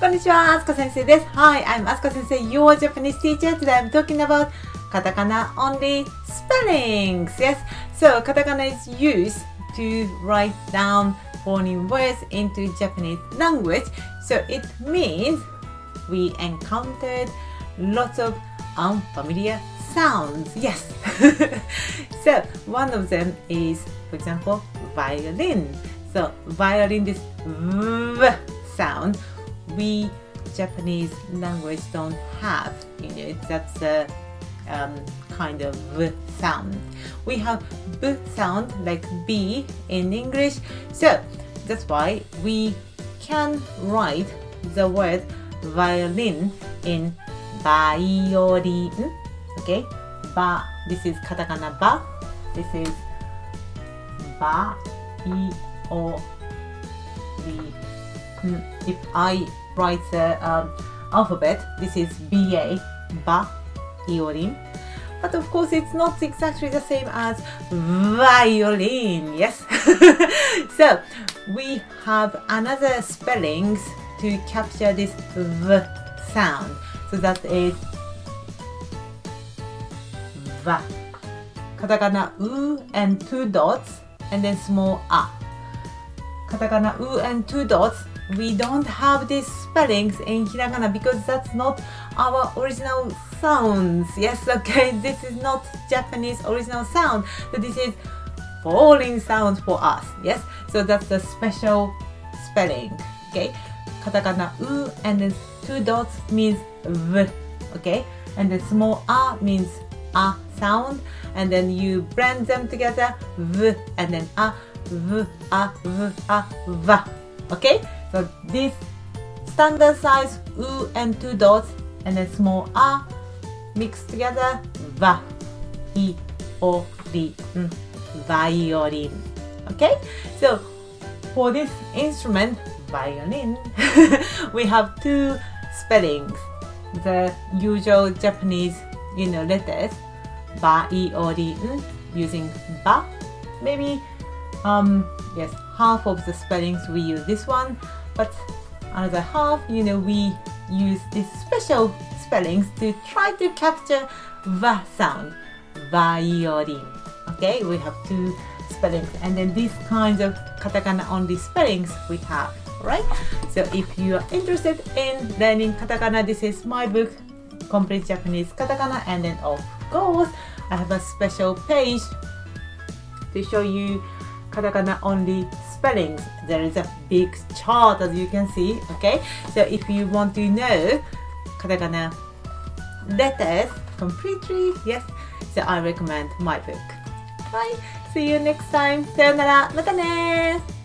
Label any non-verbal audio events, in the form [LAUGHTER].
こんにちは、あすこ先生です。Hi, I'm Asuka 先生, your Japanese teacher. Today I'm talking about katakana only spellings. Yes, so katakana is used to write down foreign words into Japanese language. So it means we encountered lots of unfamiliar sounds. Yes. [LAUGHS] so one of them is, for example, violin. So violin, this v sound, we Japanese language don't have. You know, that's a um, kind of v sound. We have b sound like b in English. So that's why we can write the word violin in violin. Okay, ba. This is katakana ba. This is ba i o the if I the um, alphabet, this is ba ba iolin. But of course, it's not exactly the same as violin. Yes. [LAUGHS] so we have another spellings to capture this v sound. So that is va. Katakana u and two dots and then small a. Katakana u and two dots. We don't have these spellings in hiragana because that's not our original sounds. Yes, okay, [LAUGHS] this is not Japanese original sound. So this is foreign sound for us. Yes, so that's the special spelling. Okay, katakana u and then two dots means v. Okay, and the small a means a sound, and then you blend them together v and then a v a v a va. Okay, so this standard size u and two dots and a small a mixed together va i o ri violin. Okay, so for this instrument violin [LAUGHS] we have two spellings the usual Japanese you know letters ba i o using ba maybe um yes half of the spellings we use this one but another half you know we use these special spellings to try to capture va sound violin. Okay we have two spellings and then these kinds of katakana only spellings we have right? So if you are interested in learning katakana this is my book complete japanese katakana and then of course i have a special page to show you katakana only spellings there is a big chart as you can see okay so if you want to know katakana letters completely yes so i recommend my book bye see you next time さよならまたね